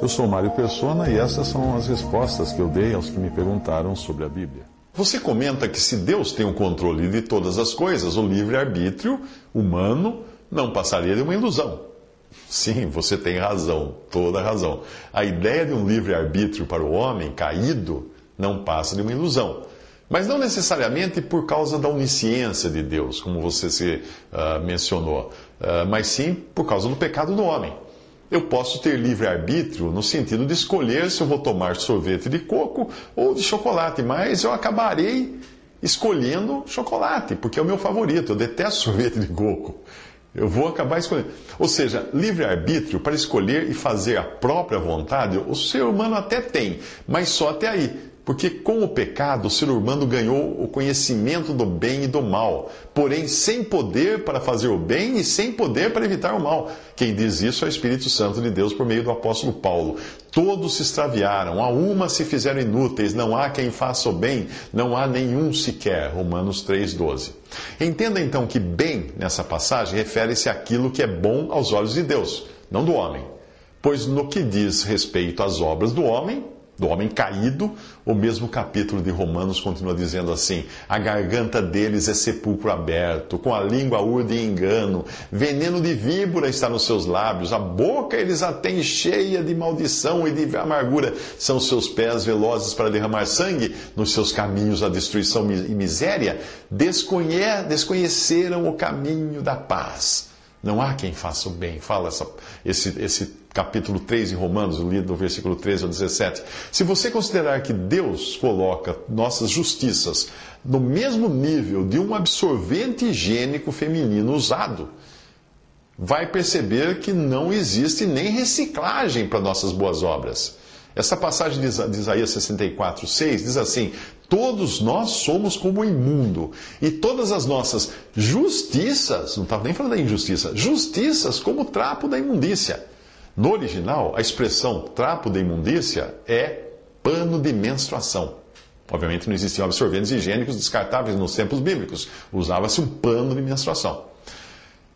Eu sou Mário Persona e essas são as respostas que eu dei aos que me perguntaram sobre a Bíblia. Você comenta que se Deus tem o controle de todas as coisas, o livre-arbítrio humano não passaria de uma ilusão. Sim, você tem razão, toda razão. A ideia de um livre-arbítrio para o homem caído não passa de uma ilusão. Mas não necessariamente por causa da onisciência de Deus, como você se uh, mencionou, uh, mas sim por causa do pecado do homem. Eu posso ter livre-arbítrio no sentido de escolher se eu vou tomar sorvete de coco ou de chocolate, mas eu acabarei escolhendo chocolate, porque é o meu favorito. Eu detesto sorvete de coco. Eu vou acabar escolhendo. Ou seja, livre-arbítrio para escolher e fazer a própria vontade, o ser humano até tem, mas só até aí. Porque com o pecado o ser humano ganhou o conhecimento do bem e do mal, porém sem poder para fazer o bem e sem poder para evitar o mal. Quem diz isso é o Espírito Santo de Deus por meio do apóstolo Paulo. Todos se extraviaram, a uma se fizeram inúteis, não há quem faça o bem, não há nenhum sequer. Romanos 3,12. Entenda então que bem nessa passagem refere-se àquilo que é bom aos olhos de Deus, não do homem. Pois no que diz respeito às obras do homem, do homem caído, o mesmo capítulo de Romanos continua dizendo assim: a garganta deles é sepulcro aberto, com a língua urde engano, veneno de víbora está nos seus lábios, a boca eles a têm cheia de maldição e de amargura, são seus pés velozes para derramar sangue, nos seus caminhos a destruição e miséria, Desconhe desconheceram o caminho da paz. Não há quem faça o bem, fala essa, esse, esse capítulo 3 de Romanos, lido do versículo 13 ao 17. Se você considerar que Deus coloca nossas justiças no mesmo nível de um absorvente higiênico feminino usado, vai perceber que não existe nem reciclagem para nossas boas obras. Essa passagem de Isaías 64, 6 diz assim: Todos nós somos como imundo, e todas as nossas justiças, não estava nem falando da injustiça, justiças como trapo da imundícia. No original, a expressão trapo de imundícia é pano de menstruação. Obviamente não existiam absorventes higiênicos descartáveis nos tempos bíblicos. Usava-se um pano de menstruação.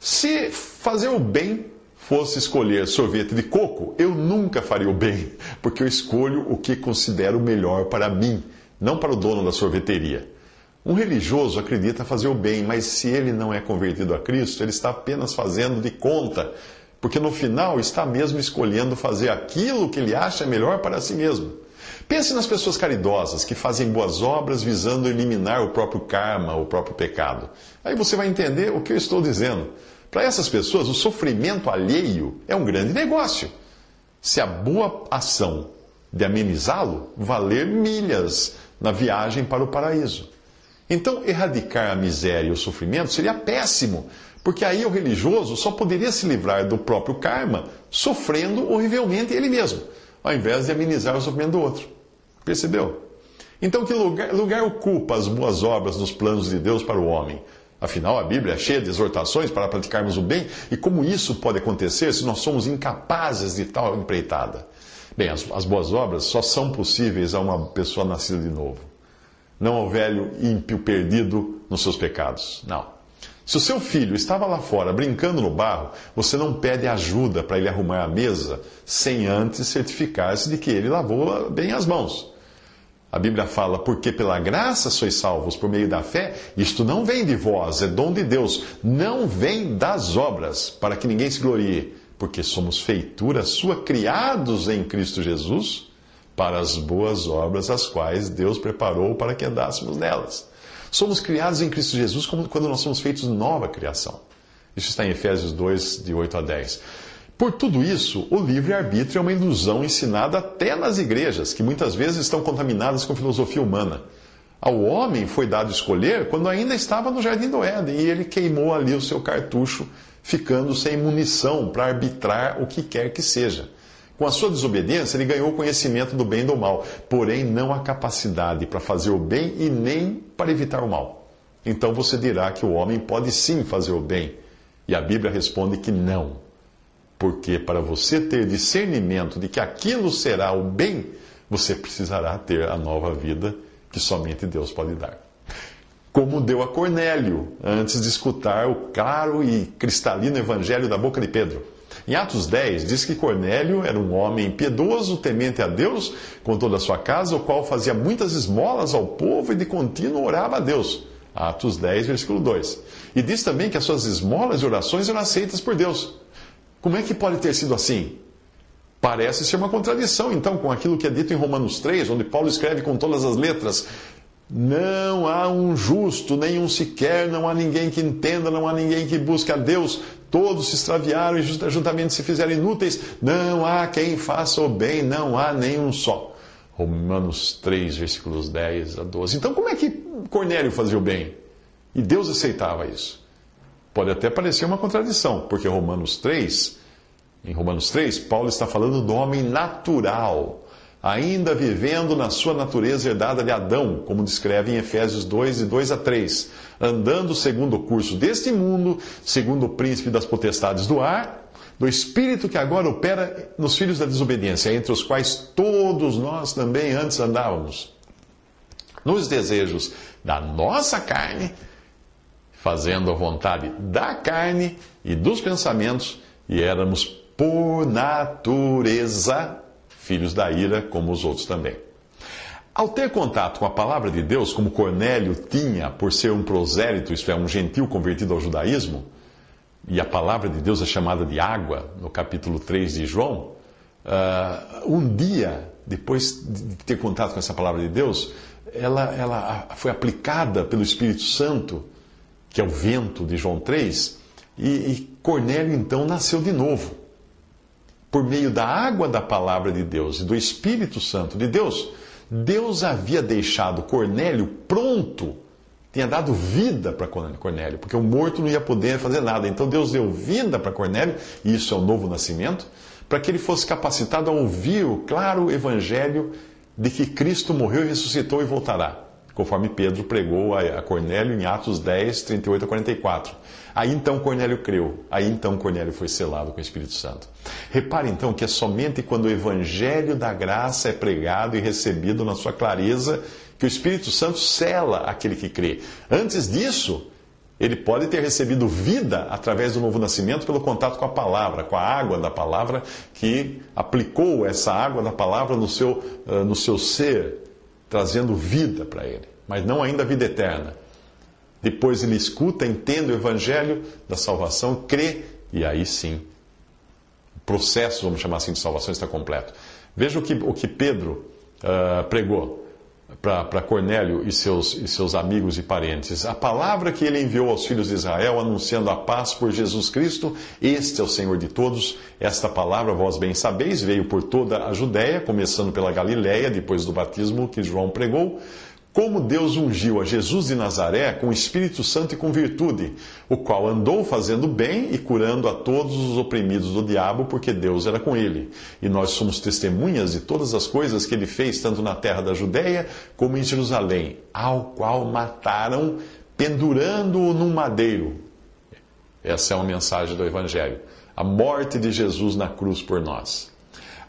Se fazer o bem fosse escolher sorvete de coco, eu nunca faria o bem, porque eu escolho o que considero melhor para mim, não para o dono da sorveteria. Um religioso acredita fazer o bem, mas se ele não é convertido a Cristo, ele está apenas fazendo de conta porque no final está mesmo escolhendo fazer aquilo que ele acha melhor para si mesmo. Pense nas pessoas caridosas que fazem boas obras visando eliminar o próprio karma, o próprio pecado. Aí você vai entender o que eu estou dizendo. Para essas pessoas, o sofrimento alheio é um grande negócio. Se a boa ação de amenizá-lo valer milhas na viagem para o paraíso. Então, erradicar a miséria e o sofrimento seria péssimo, porque aí o religioso só poderia se livrar do próprio karma sofrendo horrivelmente ele mesmo, ao invés de amenizar o sofrimento do outro. Percebeu? Então, que lugar, lugar ocupa as boas obras nos planos de Deus para o homem? Afinal, a Bíblia é cheia de exortações para praticarmos o bem, e como isso pode acontecer se nós somos incapazes de tal empreitada? Bem, as, as boas obras só são possíveis a uma pessoa nascida de novo, não ao velho ímpio perdido nos seus pecados. Não. Se o seu filho estava lá fora brincando no barro, você não pede ajuda para ele arrumar a mesa sem antes certificar-se de que ele lavou bem as mãos. A Bíblia fala, porque pela graça sois salvos por meio da fé, isto não vem de vós, é dom de Deus, não vem das obras, para que ninguém se glorie, porque somos feitura sua, criados em Cristo Jesus, para as boas obras, as quais Deus preparou para que andássemos nelas. Somos criados em Cristo Jesus como quando nós somos feitos nova criação. Isso está em Efésios 2, de 8 a 10. Por tudo isso, o livre-arbítrio é uma ilusão ensinada até nas igrejas, que muitas vezes estão contaminadas com filosofia humana. Ao homem foi dado escolher quando ainda estava no jardim do Éden e ele queimou ali o seu cartucho, ficando sem munição para arbitrar o que quer que seja. Com a sua desobediência, ele ganhou o conhecimento do bem e do mal, porém não a capacidade para fazer o bem e nem para evitar o mal. Então você dirá que o homem pode sim fazer o bem. E a Bíblia responde que não. Porque para você ter discernimento de que aquilo será o bem, você precisará ter a nova vida que somente Deus pode dar. Como deu a Cornélio antes de escutar o claro e cristalino evangelho da boca de Pedro. Em Atos 10, diz que Cornélio era um homem piedoso, temente a Deus, com toda a sua casa, o qual fazia muitas esmolas ao povo e de contínuo orava a Deus. Atos 10, versículo 2. E diz também que as suas esmolas e orações eram aceitas por Deus. Como é que pode ter sido assim? Parece ser uma contradição, então, com aquilo que é dito em Romanos 3, onde Paulo escreve com todas as letras: Não há um justo, nenhum sequer, não há ninguém que entenda, não há ninguém que busque a Deus. Todos se extraviaram e juntamente se fizeram inúteis. Não há quem faça o bem, não há nenhum só. Romanos 3, versículos 10 a 12. Então, como é que Cornélio fazia o bem? E Deus aceitava isso. Pode até parecer uma contradição, porque Romanos 3, em Romanos 3, Paulo está falando do homem natural, ainda vivendo na sua natureza herdada de Adão, como descreve em Efésios 2, de 2 a 3, andando segundo o curso deste mundo, segundo o príncipe das potestades do ar, do espírito que agora opera nos filhos da desobediência, entre os quais todos nós também antes andávamos, nos desejos da nossa carne, fazendo a vontade da carne e dos pensamentos, e éramos por natureza filhos da ira, como os outros também. Ao ter contato com a palavra de Deus, como Cornélio tinha, por ser um prosélito, isto é, um gentil convertido ao judaísmo, e a palavra de Deus é chamada de água, no capítulo 3 de João, uh, um dia, depois de ter contato com essa palavra de Deus, ela, ela foi aplicada pelo Espírito Santo, que é o vento de João 3, e, e Cornélio então nasceu de novo. Por meio da água da palavra de Deus e do Espírito Santo de Deus, Deus havia deixado Cornélio pronto tinha dado vida para Cornélio, porque o morto não ia poder fazer nada. Então Deus deu vida para Cornélio, e isso é o novo nascimento, para que ele fosse capacitado a ouvir o claro evangelho de que Cristo morreu e ressuscitou e voltará, conforme Pedro pregou a Cornélio em Atos 10, 38 a 44. Aí então Cornélio creu, aí então Cornélio foi selado com o Espírito Santo. Repare então que é somente quando o evangelho da graça é pregado e recebido na sua clareza que o Espírito Santo sela aquele que crê. Antes disso, ele pode ter recebido vida através do novo nascimento pelo contato com a palavra, com a água da palavra, que aplicou essa água da palavra no seu, uh, no seu ser, trazendo vida para ele, mas não ainda vida eterna. Depois ele escuta, entende o evangelho da salvação, crê, e aí sim, o processo, vamos chamar assim, de salvação está completo. Veja o que, o que Pedro uh, pregou para Cornélio e seus, e seus amigos e parentes. A palavra que ele enviou aos filhos de Israel, anunciando a paz por Jesus Cristo, este é o Senhor de todos. Esta palavra, vós bem sabeis, veio por toda a Judéia, começando pela Galiléia, depois do batismo que João pregou como Deus ungiu a Jesus de Nazaré com o Espírito Santo e com virtude, o qual andou fazendo bem e curando a todos os oprimidos do diabo, porque Deus era com ele. E nós somos testemunhas de todas as coisas que ele fez, tanto na terra da Judéia como em Jerusalém, ao qual mataram, pendurando-o num madeiro. Essa é uma mensagem do Evangelho. A morte de Jesus na cruz por nós.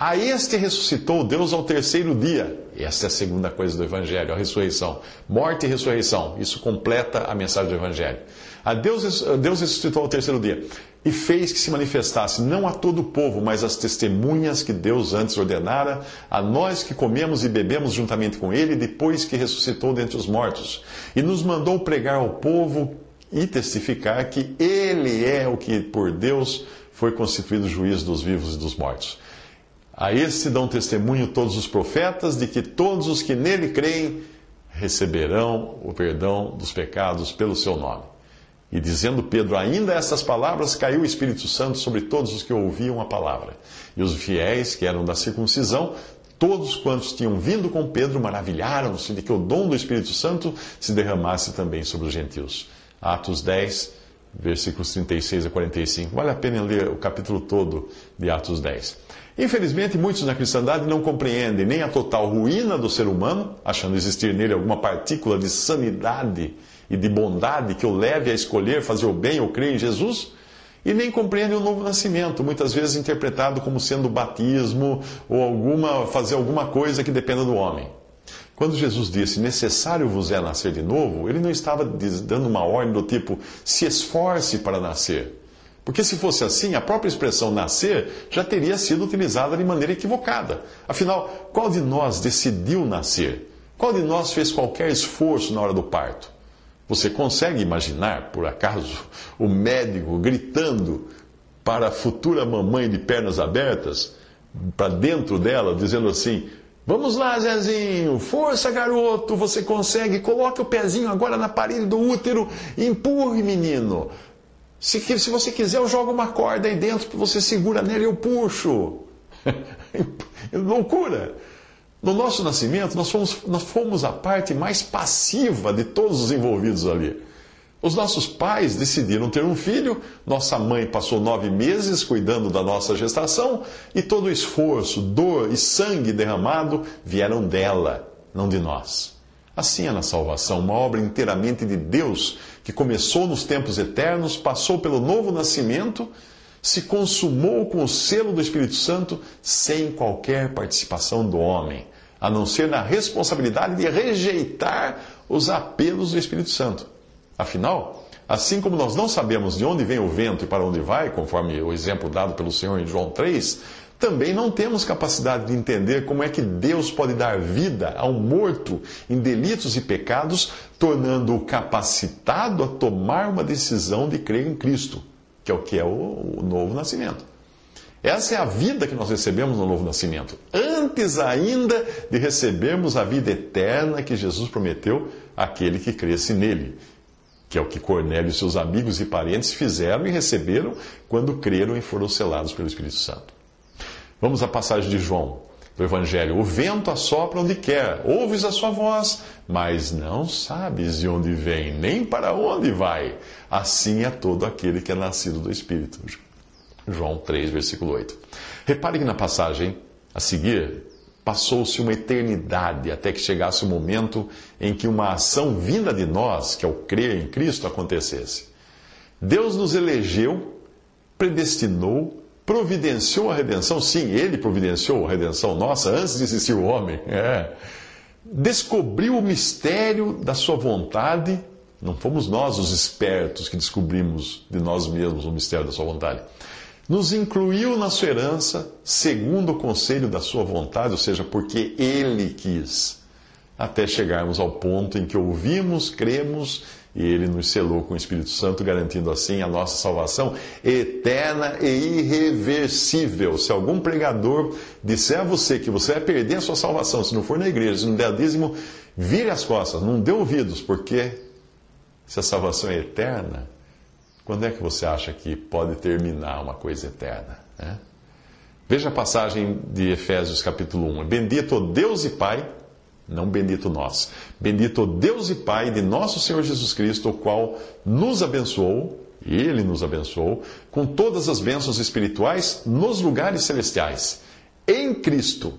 A este ressuscitou Deus ao terceiro dia. Essa é a segunda coisa do Evangelho, a ressurreição. Morte e ressurreição. Isso completa a mensagem do Evangelho. A Deus, Deus ressuscitou ao terceiro dia e fez que se manifestasse não a todo o povo, mas as testemunhas que Deus antes ordenara, a nós que comemos e bebemos juntamente com Ele, depois que ressuscitou dentre os mortos. E nos mandou pregar ao povo e testificar que Ele é o que por Deus foi constituído juiz dos vivos e dos mortos. A esse dão testemunho todos os profetas de que todos os que nele creem receberão o perdão dos pecados pelo seu nome. E dizendo Pedro ainda essas palavras, caiu o Espírito Santo sobre todos os que ouviam a palavra. E os fiéis, que eram da circuncisão, todos quantos tinham vindo com Pedro, maravilharam-se de que o dom do Espírito Santo se derramasse também sobre os gentios. Atos 10, versículos 36 a 45. Vale a pena ler o capítulo todo de Atos 10. Infelizmente, muitos na cristandade não compreendem nem a total ruína do ser humano, achando existir nele alguma partícula de sanidade e de bondade que o leve a escolher fazer o bem ou crer em Jesus, e nem compreendem o novo nascimento, muitas vezes interpretado como sendo batismo ou alguma, fazer alguma coisa que dependa do homem. Quando Jesus disse necessário vos é nascer de novo, ele não estava dando uma ordem do tipo se esforce para nascer Porque se fosse assim, a própria expressão nascer já teria sido utilizada de maneira equivocada. Afinal, qual de nós decidiu nascer? Qual de nós fez qualquer esforço na hora do parto? Você consegue imaginar, por acaso, o médico gritando para a futura mamãe de pernas abertas, para dentro dela, dizendo assim: Vamos lá, Zezinho, força, garoto, você consegue, coloque o pezinho agora na parede do útero, empurre, menino. Se, se você quiser, eu jogo uma corda aí dentro, você segura nela e eu puxo. Loucura! No nosso nascimento, nós fomos, nós fomos a parte mais passiva de todos os envolvidos ali. Os nossos pais decidiram ter um filho, nossa mãe passou nove meses cuidando da nossa gestação e todo o esforço, dor e sangue derramado vieram dela, não de nós. Assim é na salvação, uma obra inteiramente de Deus que começou nos tempos eternos, passou pelo novo nascimento, se consumou com o selo do Espírito Santo sem qualquer participação do homem, a não ser na responsabilidade de rejeitar os apelos do Espírito Santo. Afinal, assim como nós não sabemos de onde vem o vento e para onde vai, conforme o exemplo dado pelo Senhor em João 3, também não temos capacidade de entender como é que Deus pode dar vida a um morto em delitos e pecados, tornando-o capacitado a tomar uma decisão de crer em Cristo, que é o que é o, novo nascimento. Essa é a vida que nós recebemos no novo nascimento, antes ainda de recebermos a vida eterna que Jesus prometeu àquele que cresce nele, que é o que Cornélio e seus amigos e parentes fizeram e receberam quando creram e foram selados pelo Espírito Santo. Vamos à passagem de João, do Evangelho. O vento assopra onde quer, ouves a sua voz, mas não sabes de onde vem, nem para onde vai. Assim é todo aquele que é nascido do Espírito. João 3, versículo 8. Repare que na passagem a seguir, passou-se uma eternidade até que chegasse o momento em que uma ação vinda de nós, que é o crer em Cristo, acontecesse. Deus nos elegeu, predestinou, providenciou a redenção, sim, ele providenciou a redenção nossa antes de existir o homem. É. Descobriu o mistério da sua vontade. Não fomos nós os espertos que descobrimos de nós mesmos o mistério da sua vontade. Nos incluiu na sua herança, segundo o conselho da sua vontade, ou seja, porque ele quis, até chegarmos ao ponto em que ouvimos, cremos e ele nos selou com o Espírito Santo, garantindo assim a nossa salvação eterna e irreversível. Se algum pregador disser a você que você vai perder a sua salvação se não for na igreja, se não der dízimo, vire as costas, não dê ouvidos, porque se a salvação é eterna, quando é que você acha que pode terminar uma coisa eterna? Né? Veja a passagem de Efésios capítulo 1. Bendito Deus e Pai não bendito nós. Bendito Deus e Pai de nosso Senhor Jesus Cristo, o qual nos abençoou, Ele nos abençoou, com todas as bênçãos espirituais nos lugares celestiais, em Cristo,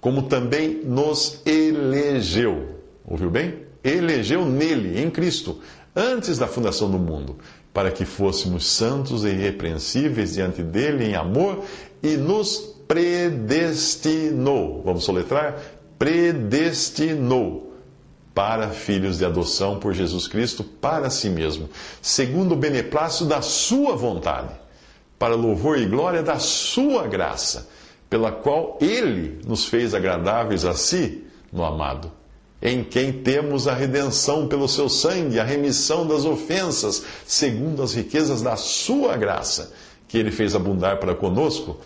como também nos elegeu. Ouviu bem? Elegeu nele, em Cristo, antes da fundação do mundo, para que fôssemos santos e irrepreensíveis diante dele em amor e nos predestinou. Vamos soletrar? Predestinou para filhos de adoção por Jesus Cristo para si mesmo, segundo o beneplácito da sua vontade, para louvor e glória da sua graça, pela qual ele nos fez agradáveis a si no amado, em quem temos a redenção pelo seu sangue, a remissão das ofensas, segundo as riquezas da sua graça, que ele fez abundar para conosco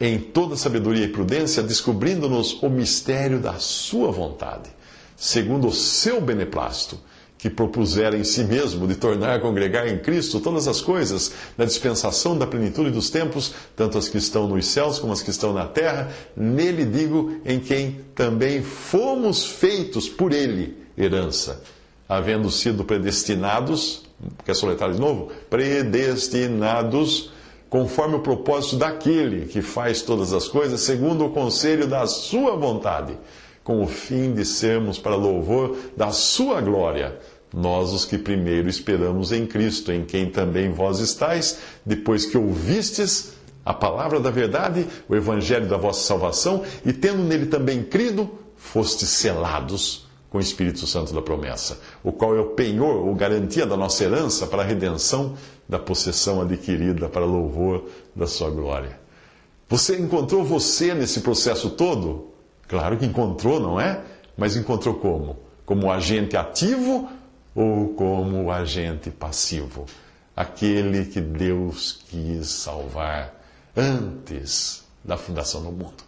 em toda sabedoria e prudência, descobrindo-nos o mistério da Sua vontade, segundo o seu beneplácito, que propusera em si mesmo de tornar a congregar em Cristo todas as coisas, na dispensação da plenitude dos tempos, tanto as que estão nos céus como as que estão na terra, nele digo, em quem também fomos feitos por ele herança, havendo sido predestinados, quer soletrar de novo? Predestinados conforme o propósito daquele que faz todas as coisas, segundo o conselho da sua vontade, com o fim de sermos para louvor da sua glória, nós os que primeiro esperamos em Cristo, em quem também vós estáis, depois que ouvistes a palavra da verdade, o evangelho da vossa salvação, e tendo nele também crido, fostes selados com o Espírito Santo da promessa, o qual é o penhor ou garantia da nossa herança para a redenção da possessão adquirida para louvor da sua glória. Você encontrou você nesse processo todo? Claro que encontrou, não é? Mas encontrou como? Como agente ativo ou como agente passivo? Aquele que Deus quis salvar antes da fundação do mundo.